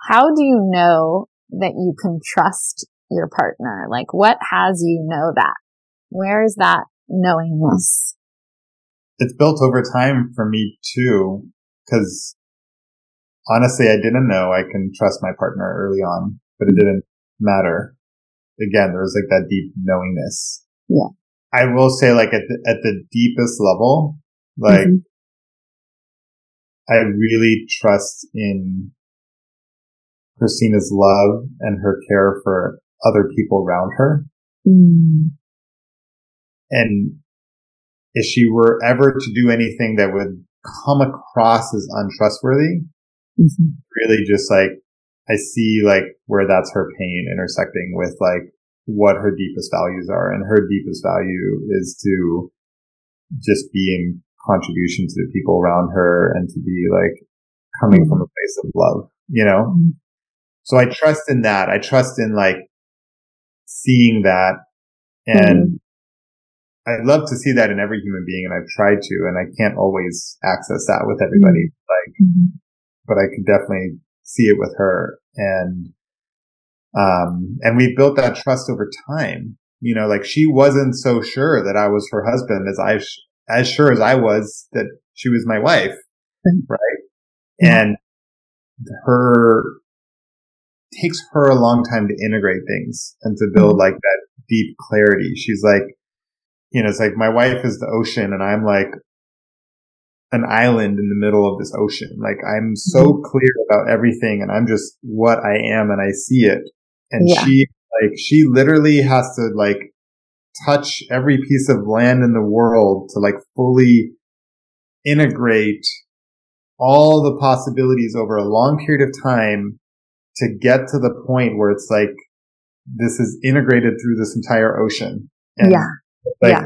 how do you know that you can trust your partner? Like, what has you know that? Where is that knowingness? It's built over time for me too, because honestly, I didn't know I can trust my partner early on, but it didn't matter. Again, there was like that deep knowingness. Yeah. I will say like at the, at the deepest level, like mm-hmm. I really trust in Christina's love and her care for other people around her. Mm. And if she were ever to do anything that would come across as untrustworthy, mm-hmm. really just like I see like where that's her pain intersecting with like what her deepest values are. And her deepest value is to just be in contribution to the people around her and to be like coming mm-hmm. from a place of love, you know? Mm-hmm. So I trust in that. I trust in like seeing that and mm-hmm. I love to see that in every human being and I've tried to and I can't always access that with everybody. Mm-hmm. Like, mm-hmm. but I can definitely see it with her and, um, and we built that trust over time. You know, like she wasn't so sure that I was her husband as I, sh- as sure as I was that she was my wife. Right. And her takes her a long time to integrate things and to build mm-hmm. like that deep clarity. She's like, you know, it's like my wife is the ocean and I'm like an island in the middle of this ocean. Like I'm so mm-hmm. clear about everything and I'm just what I am and I see it. And yeah. she, like, she literally has to like touch every piece of land in the world to like fully integrate all the possibilities over a long period of time to get to the point where it's like this is integrated through this entire ocean. And yeah. Like, yeah.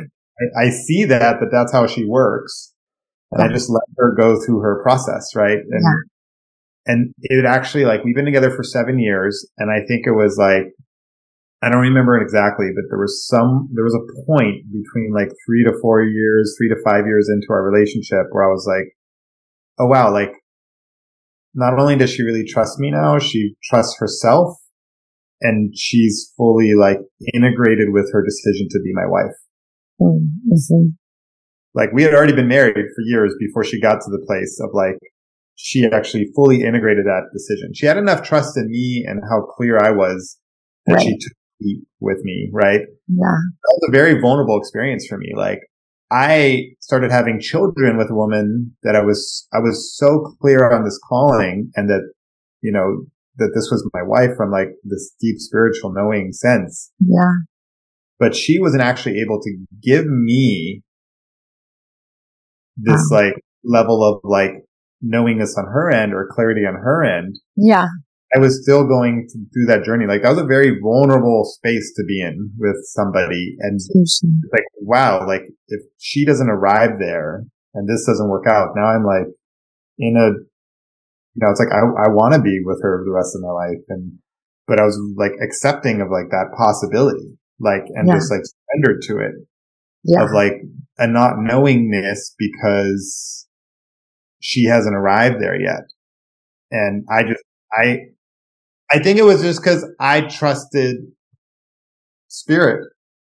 I, I, see that, but that's how she works. And yeah. I just let her go through her process, right? And, yeah. and it actually like, we've been together for seven years. And I think it was like, I don't remember it exactly, but there was some, there was a point between like three to four years, three to five years into our relationship where I was like, oh wow, like not only does she really trust me now, she trusts herself and she's fully like integrated with her decision to be my wife. Mm-hmm. Like we had already been married for years before she got to the place of like, she actually fully integrated that decision. She had enough trust in me and how clear I was that right. she took with me, right? Yeah. That was a very vulnerable experience for me. Like I started having children with a woman that I was, I was so clear on this calling and that, you know, that this was my wife from like this deep spiritual knowing sense. Yeah. But she wasn't actually able to give me this wow. like level of like knowingness on her end or clarity on her end. Yeah. I was still going through that journey. Like that was a very vulnerable space to be in with somebody. And like, wow, like if she doesn't arrive there and this doesn't work out, now I'm like in a, you know, it's like I, I want to be with her the rest of my life. And, but I was like accepting of like that possibility, like, and yeah. just like surrendered to it yeah. of like a not knowingness because she hasn't arrived there yet. And I just, I, I think it was just because I trusted spirit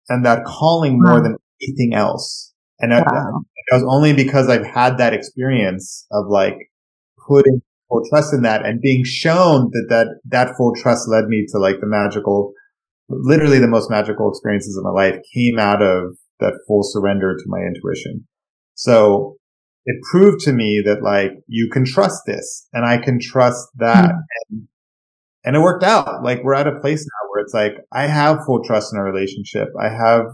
and that calling more than anything else. And wow. it was only because I've had that experience of like putting full trust in that and being shown that that, that full trust led me to like the magical, literally the most magical experiences of my life came out of that full surrender to my intuition. So it proved to me that like you can trust this and I can trust that. Mm-hmm. And and it worked out. Like we're at a place now where it's like, I have full trust in our relationship. I have,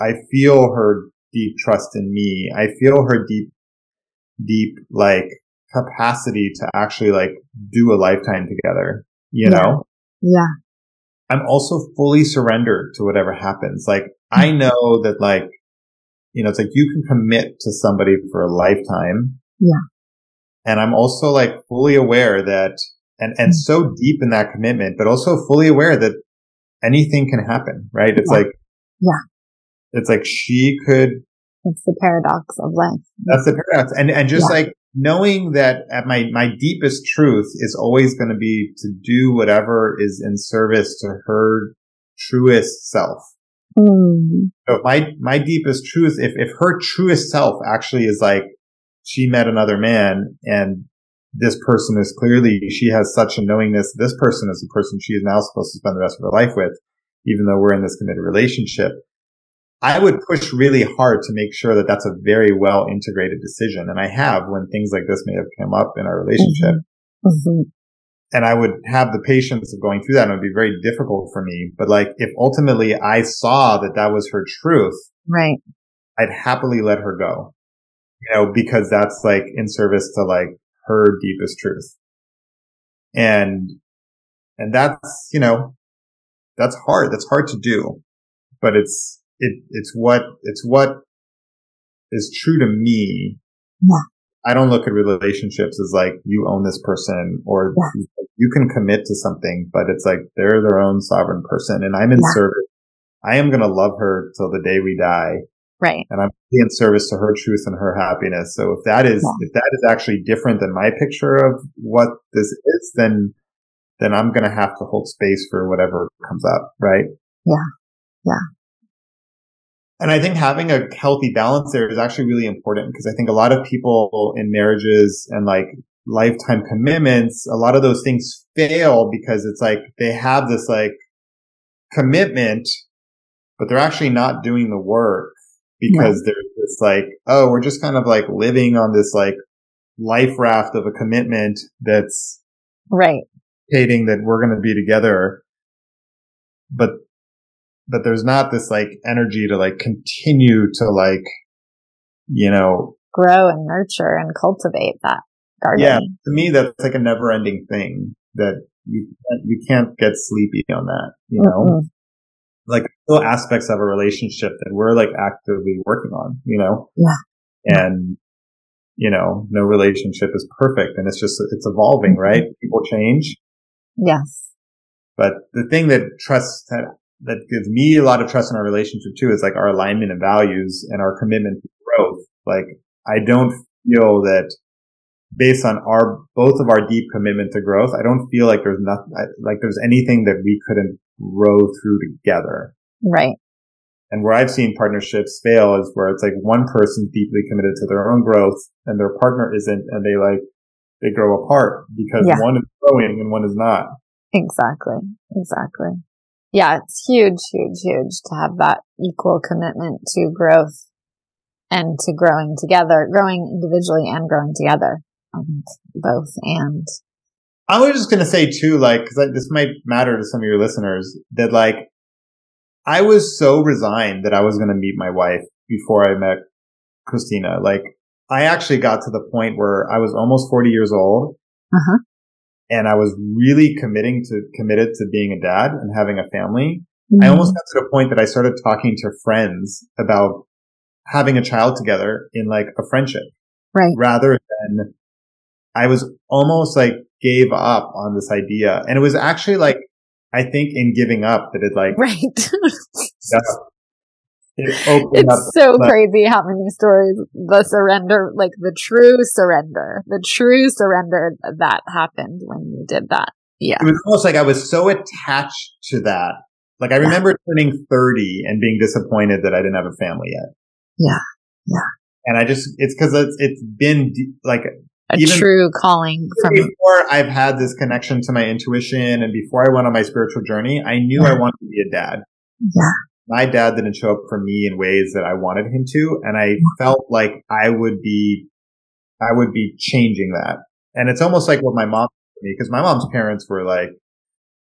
I feel her deep trust in me. I feel her deep, deep, like capacity to actually like do a lifetime together, you yeah. know? Yeah. I'm also fully surrendered to whatever happens. Like I know that like, you know, it's like you can commit to somebody for a lifetime. Yeah. And I'm also like fully aware that and, and mm. so deep in that commitment, but also fully aware that anything can happen, right? It's yeah. like, yeah, it's like she could. It's the paradox of life. That's the paradox. And, and just yeah. like knowing that at my, my deepest truth is always going to be to do whatever is in service to her truest self. Mm. So my, my deepest truth, if, if her truest self actually is like, she met another man and this person is clearly, she has such a knowingness. This person is the person she is now supposed to spend the rest of her life with, even though we're in this committed relationship. I would push really hard to make sure that that's a very well integrated decision. And I have when things like this may have come up in our relationship. Mm-hmm. Mm-hmm. And I would have the patience of going through that and it would be very difficult for me. But like if ultimately I saw that that was her truth, right. I'd happily let her go, you know, because that's like in service to like her deepest truth. And And that's, you know, that's hard. That's hard to do, but it's, it, it's what, it's what is true to me. Yeah. I don't look at relationships as like you own this person or Yeah. you can commit to something, but it's like they're their own sovereign person and I'm in Yeah. service. I am going to love her till the day we die Right. and I'm in service to her truth and her happiness. So if that is, Yeah. if that is actually different than my picture of what this is, then, then I'm going to have to hold space for whatever comes up. Right. Yeah. Yeah. And I think having a healthy balance there is actually really important because I think a lot of people in marriages and like lifetime commitments, a lot of those things fail because it's like they have this like commitment, but they're actually not doing the work because there's this like, oh, we're just kind of like living on this like life raft of a commitment that's Right. stating that we're going to be together, but but there's not this like energy to like continue to like, you know, Grow and nurture and cultivate that garden. yeah. To me, that's like a never ending thing that you can't, you can't get sleepy on that. You know, Mm-mm. like still aspects of a relationship that we're like actively working on. You know, Yeah. and you know, no relationship is perfect, and it's just it's evolving, mm-hmm. right? People change. Yes. But the thing that trust that, that gives me a lot of trust in our relationship too is like our alignment of values and our commitment to growth. Like I don't feel that based on our, both of our deep commitment to growth, I don't feel like there's nothing, like there's anything that we couldn't grow through together. Right. And where I've seen partnerships fail is where it's like one person's deeply committed to their own growth and their partner isn't and they like, they grow apart because Yeah. one is growing and one is not. Exactly. Exactly. Yeah. It's huge, huge, huge to have that equal commitment to growth and to growing together, growing individually and growing together. I think both and I was just gonna say too, like, cause I, this might matter to some of your listeners, that like, I was so resigned that I was gonna meet my wife before I met Christina. Like, I actually got to the point where I was almost 40 years old. Uh-huh. And I was really committing to, committed to being a dad and having a family. Mm-hmm. I almost got to the point that I started talking to friends about having a child together in like a friendship right. rather than I was almost like gave up on this idea. And it was actually like, I think in giving up that it like, Right. <laughs> it it's so but- crazy how many stories the surrender, like the true surrender, the true surrender that happened when you did that. Yeah. It was almost like I was so attached to that. Like I remember turning 30 and being disappointed that I didn't have a family yet. Yeah. Yeah. And I just, it's cause it's, it's been d- like A Even- true calling from, before I've had this connection to my intuition and before I went on my spiritual journey, I knew I wanted to be a dad. yeah. My dad didn't show up for me in ways that I wanted him to. And I felt like I would be, I would be changing that. And it's almost like what my mom did to me, because my mom's parents were like,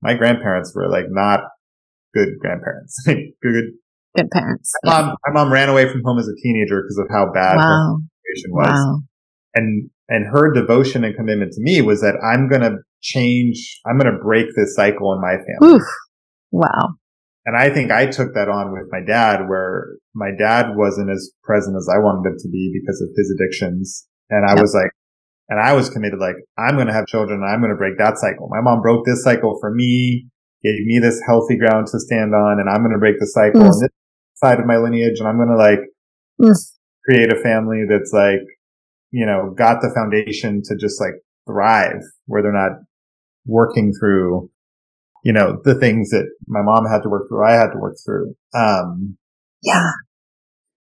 my grandparents were like not good grandparents. <laughs> good. Good parents. My mom, my mom ran away from home as a teenager because of how bad her Wow. situation was. Wow. And, and her devotion and commitment to me was that I'm going to change, I'm going to break this cycle in my family. Oof. Wow. And I think I took that on with my dad where my dad wasn't as present as I wanted him to be because of his addictions. And I Yep. was like, and I was committed, like, I'm going to have children and I'm going to break that cycle. My mom broke this cycle for me, gave me this healthy ground to stand on, and I'm going to break the cycle Mm. on this side of my lineage. And I'm going to like Mm. create a family that's like, you know, got the foundation to just like thrive where they're not working through, you know, the things that my mom had to work through, I had to work through. Um, Yeah.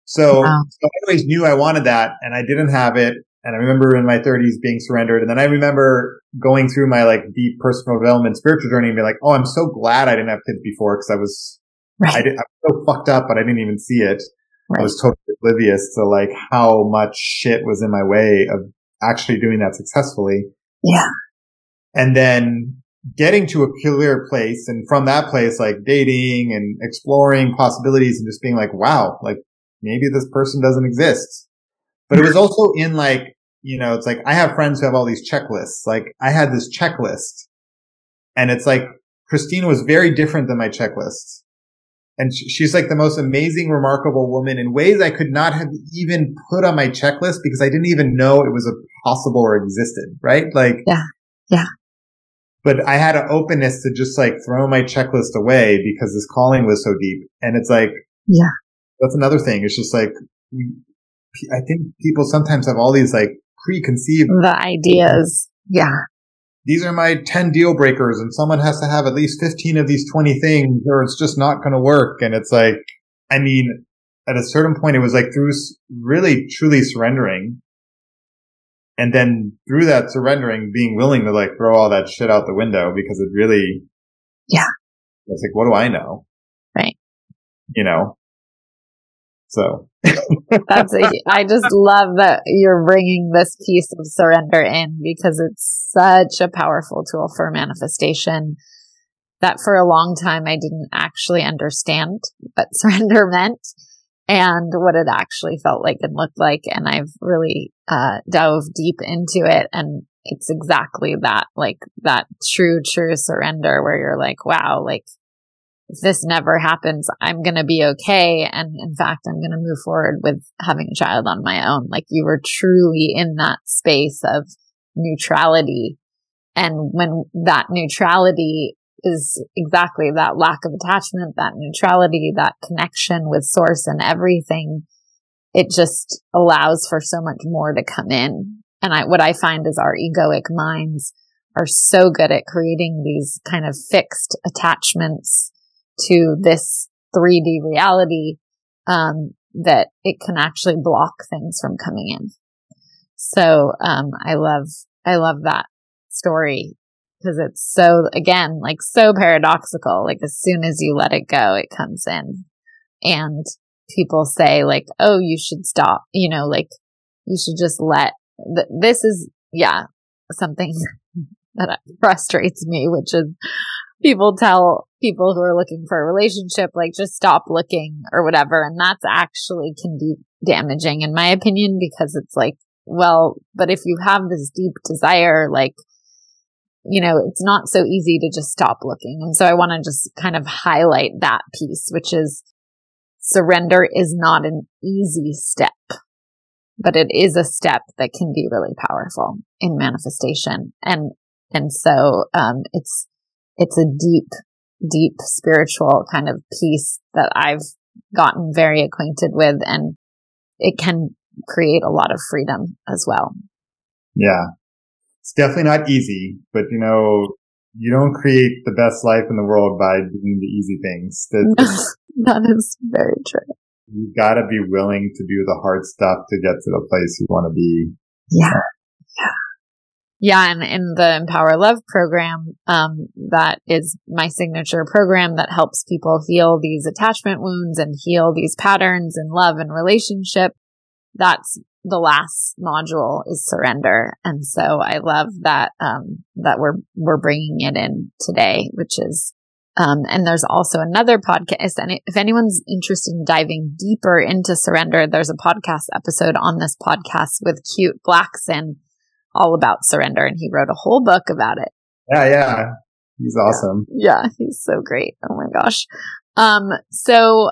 so, Wow. so I always knew I wanted that and I didn't have it. And I remember in my thirties being surrendered. And then I remember going through my like deep personal development, spiritual journey and be like, Oh, I'm so glad I didn't have kids before because I was, I did, I was so fucked up, but I didn't even see it. I was totally oblivious to like how much shit was in my way of actually doing that successfully. Yeah. And then getting to a clear place and from that place, like dating and exploring possibilities and just being like, wow, like maybe this person doesn't exist. But it was also in like, you know, it's like I have friends who have all these checklists. Like I had this checklist And it's like, Christine was very different than my checklist. And she's like the most amazing, remarkable woman in ways I could not have even put on my checklist because I didn't even know it was a possible or existed, right? Like, yeah, yeah. But I had an openness to just like throw my checklist away because this calling was so deep. And it's like, yeah, that's another thing. It's just like, we, I think people sometimes have all these like preconceived the ideas. Yeah these are my 10 deal breakers and someone has to have at least 15 of these 20 things or it's just not going to work. And it's like, I mean, at a certain point, it was like through really truly surrendering and then through that surrendering, being willing to like throw all that shit out the window because it really, yeah, it's like, what do I know? Right. You know, so <laughs> that's a, I just love that you're bringing this piece of surrender in because it's such a powerful tool for manifestation that for a long time I didn't actually understand what <laughs> surrender meant and what it actually felt like and looked like. And I've really, uh, dove deep into it and it's exactly that, like that true, true surrender where you're like, wow, like if this never happens, I'm going to be okay. And in fact, I'm going to move forward with having a child on my own. Like you were truly in that space of neutrality. And when that neutrality is exactly that lack of attachment, that neutrality, that connection with source and everything, it just allows for so much more to come in. And I, what I find is our egoic minds are so good at creating these kind of fixed attachments to this 3D reality, um, that it can actually block things from coming in. So, um, I love, I love that story because it's so, again, like so paradoxical. Like as soon as you let it go, it comes in and people say like, Oh, you should stop, you know, like you should just let th- this is, yeah, something <laughs> that frustrates me, which is people tell people who are looking for a relationship, like just stop looking or whatever. And that's actually can be damaging in my opinion because it's like, well, but if you have this deep desire, like, you know, it's not so easy to just stop looking. And so I want to just kind of highlight that piece, which is surrender is not an easy step, but it is a step that can be really powerful in manifestation. And, and so, um, it's, it's a deep, deep spiritual kind of piece that I've gotten very acquainted with and it can create a lot of freedom as well. Yeah. It's definitely not easy, but you know, you don't create the best life in the world by doing the easy things. that <laughs> is very true. You gotta be willing to do the hard stuff to get to the place you want to be. Yeah. Yeah. Yeah, and in the Empower Love program, um, that is my signature program that helps people heal these attachment wounds and heal these patterns in love and relationship. That's the last module is surrender, and so I love that um, that we're we're bringing it in today, which is. Um, and there's also another podcast. And if anyone's interested in diving deeper into surrender, there's a podcast episode on this podcast with Kute Blackson all about surrender and he wrote a whole book about it. Yeah, yeah. He's awesome. Yeah, yeah he's so great. Oh my gosh. Um, so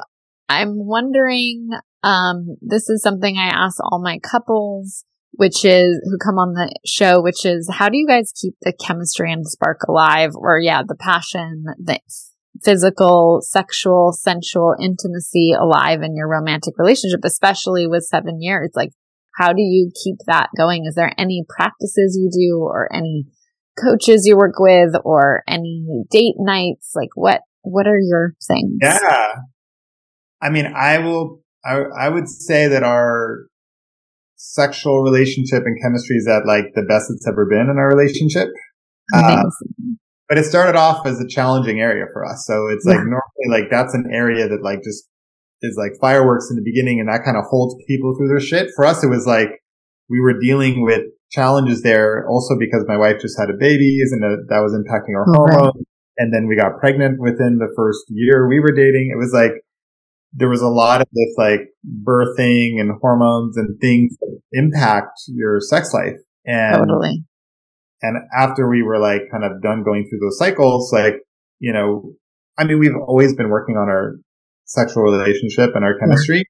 I'm wondering, um, this is something I ask all my couples, which is who come on the show, which is how do you guys keep the chemistry and spark alive or yeah, the passion, the physical, sexual, sensual intimacy alive in your romantic relationship, especially with seven years? Like, how do you keep that going? Is there any practices you do or any coaches you work with or any date nights? Like what, what are your things? Yeah. I mean, I will, I, I would say that our sexual relationship and chemistry is at like the best it's ever been in our relationship. Uh, but it started off as a challenging area for us. So it's yeah. like normally like that's an area that like just is like fireworks in the beginning and that kind of holds people through their shit. For us, it was like we were dealing with challenges there also because my wife just had a baby and that was impacting our hormones. Right. And then we got pregnant within the first year we were dating. It was like, there was a lot of this like birthing and hormones and things that impact your sex life. And, totally. and after we were like kind of done going through those cycles, like, you know, I mean, we've always been working on our sexual relationship and our chemistry.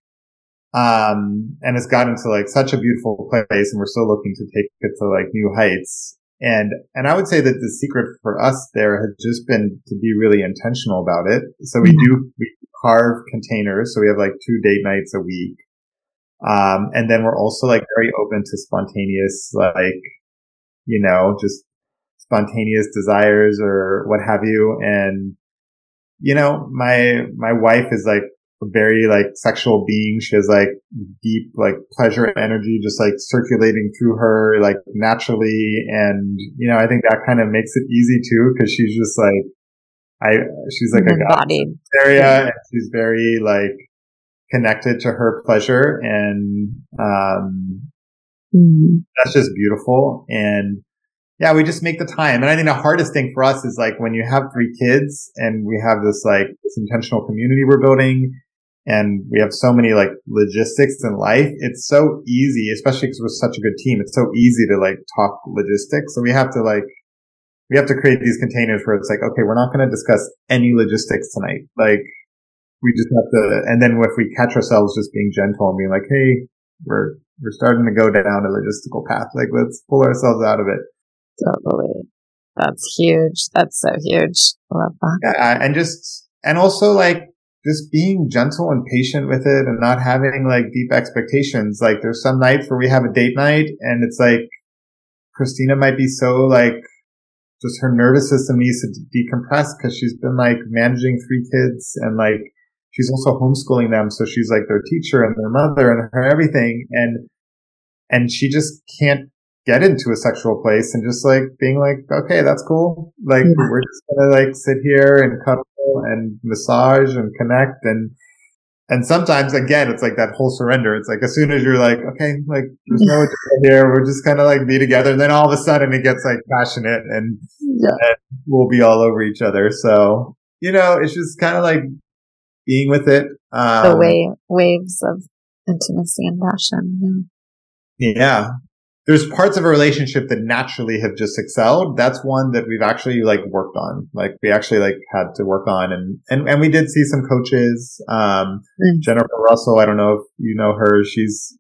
Um, and it's gotten to like such a beautiful place and we're still looking to take it to like new heights. And, and I would say that the secret for us there has just been to be really intentional about it. So we mm-hmm. do, we carve containers. So we have like two date nights a week. Um, and then we're also like very open to spontaneous, like, you know, just spontaneous desires or what have you. And, you know, my, my wife is like a very like sexual being. She has like deep like pleasure energy just like circulating through her like naturally. And, you know, I think that kind of makes it easy too because she's just like, I, she's like a area and she's very like connected to her pleasure and, um, mm. that's just beautiful. And, yeah, we just make the time. And I think the hardest thing for us is like when you have three kids and we have this like this intentional community we're building and we have so many like logistics in life. It's so easy, especially because we're such a good team. It's so easy to like talk logistics. So we have to like, we have to create these containers where it's like, okay, we're not going to discuss any logistics tonight. Like we just have to, and then if we catch ourselves just being gentle and being like, Hey, we're, we're starting to go down a logistical path. Like let's pull ourselves out of it. Totally. That's huge. That's so huge. I love that. Yeah. And just, and also like just being gentle and patient with it and not having like deep expectations. Like there's some nights where we have a date night and it's like Christina might be so like just her nervous system needs to decompress because she's been like managing three kids and like she's also homeschooling them. So she's like their teacher and their mother and her everything. And, and she just can't get into a sexual place and just like being like, okay, that's cool. Like yeah. we're just gonna like sit here and cuddle and massage and connect and and sometimes again it's like that whole surrender. It's like as soon as you're like, okay, like there's no agenda here, we're just kind of like be together. And then all of a sudden it gets like passionate and, yeah. and we'll be all over each other. So you know, it's just kind of like being with it. Um, the wave, waves of intimacy and passion. Yeah. yeah there's parts of a relationship that naturally have just excelled. That's one that we've actually like worked on. Like we actually like had to work on and, and, and we did see some coaches. Um, mm. Jennifer Russell, I don't know if you know her. She's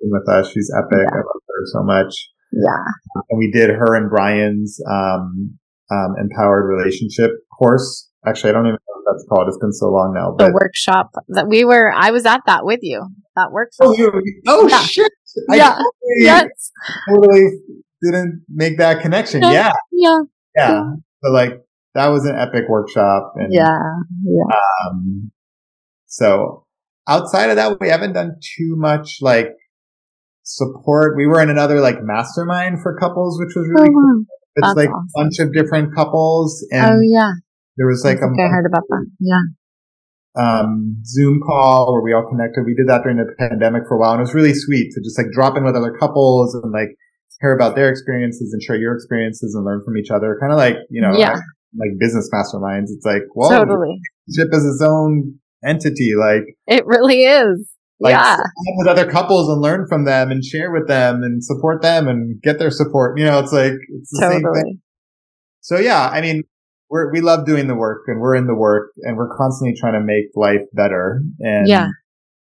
with us. She's epic. Yeah. I love her so much. Yeah. And we did her and Brian's, um, um, empowered relationship course. Actually, I don't even know what that's called. It's been so long now. But the workshop that we were, I was at that with you. That workshop. Oh, you, oh yeah. shit. I yeah. Totally, yes. totally didn't make that connection. Yeah. Yeah. Yeah. So like that was an epic workshop. And, yeah. Yeah. Um, so outside of that, we haven't done too much like support. We were in another like mastermind for couples, which was really oh, cool. It's That's like awesome. a bunch of different couples. And oh yeah. There was like I, a, I heard about that. Yeah um, Zoom call where we all connected. We did that during the pandemic for a while and it was really sweet to just like drop in with other couples and like hear about their experiences and share your experiences and learn from each other. Kind of like, you know, yeah. like, like, business masterminds. It's like, well, totally. ship is its own entity. Like it really is. Like, yeah. with other couples and learn from them and share with them and support them and get their support. You know, it's like, it's the totally. same thing. So yeah, I mean, we're, we love doing the work and we're in the work and we're constantly trying to make life better. And yeah.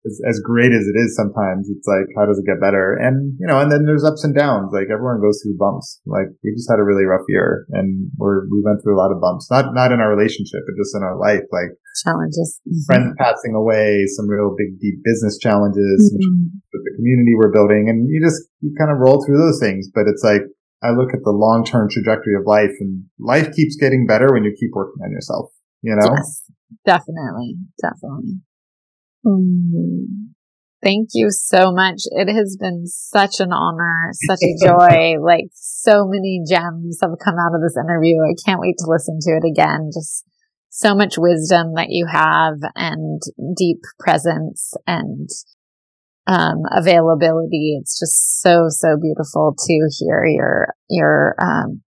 as, as great as it is sometimes, it's like, how does it get better? And, you know, and then there's ups and downs. Like everyone goes through bumps. Like we just had a really rough year and we're, we went through a lot of bumps, not, not in our relationship, but just in our life. Like challenges, mm-hmm. friends passing away, some real big, deep business challenges mm-hmm. with the community we're building. And you just, you kind of roll through those things, but it's like, I look at the long term trajectory of life and life keeps getting better when you keep working on yourself, you know? Yes, definitely. Definitely. Mm. Thank you so much. It has been such an honor, such a <laughs> joy. like so many gems have come out of this interview. I can't wait to listen to it again. Just so much wisdom that you have and deep presence and um, availability. It's just so, so beautiful to hear your, your, um,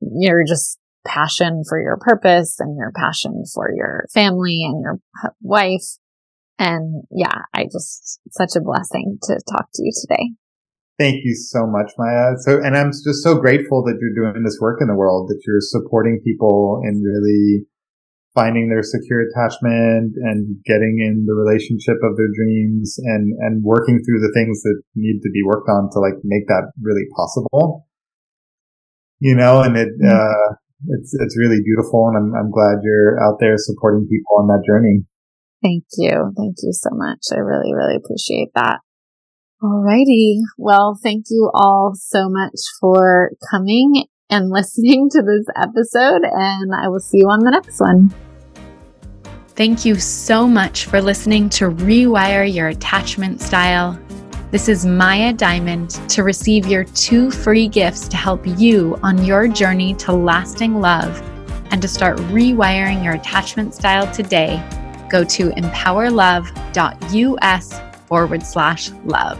your just passion for your purpose and your passion for your family and your wife. And yeah, I just, such a blessing to talk to you today. Thank you so much, Maya. So, and I'm just so grateful that you're doing this work in the world, that you're supporting people and really finding their secure attachment and getting in the relationship of their dreams and, and working through the things that need to be worked on to like make that really possible. You know, and it, mm-hmm. uh, it's, it's really beautiful. And I'm, I'm glad you're out there supporting people on that journey. Thank you. Thank you so much. I really, really appreciate that. Alrighty. Well, thank you all so much for coming and <laughs> listening to this episode, and I will see you on the next one. Thank you so much for listening to Rewire Your Attachment Style. This is Maya Diamond. To receive your two free gifts to help you on your journey to lasting love and to start rewiring your attachment style today, go to empowerlove.us forward slash love.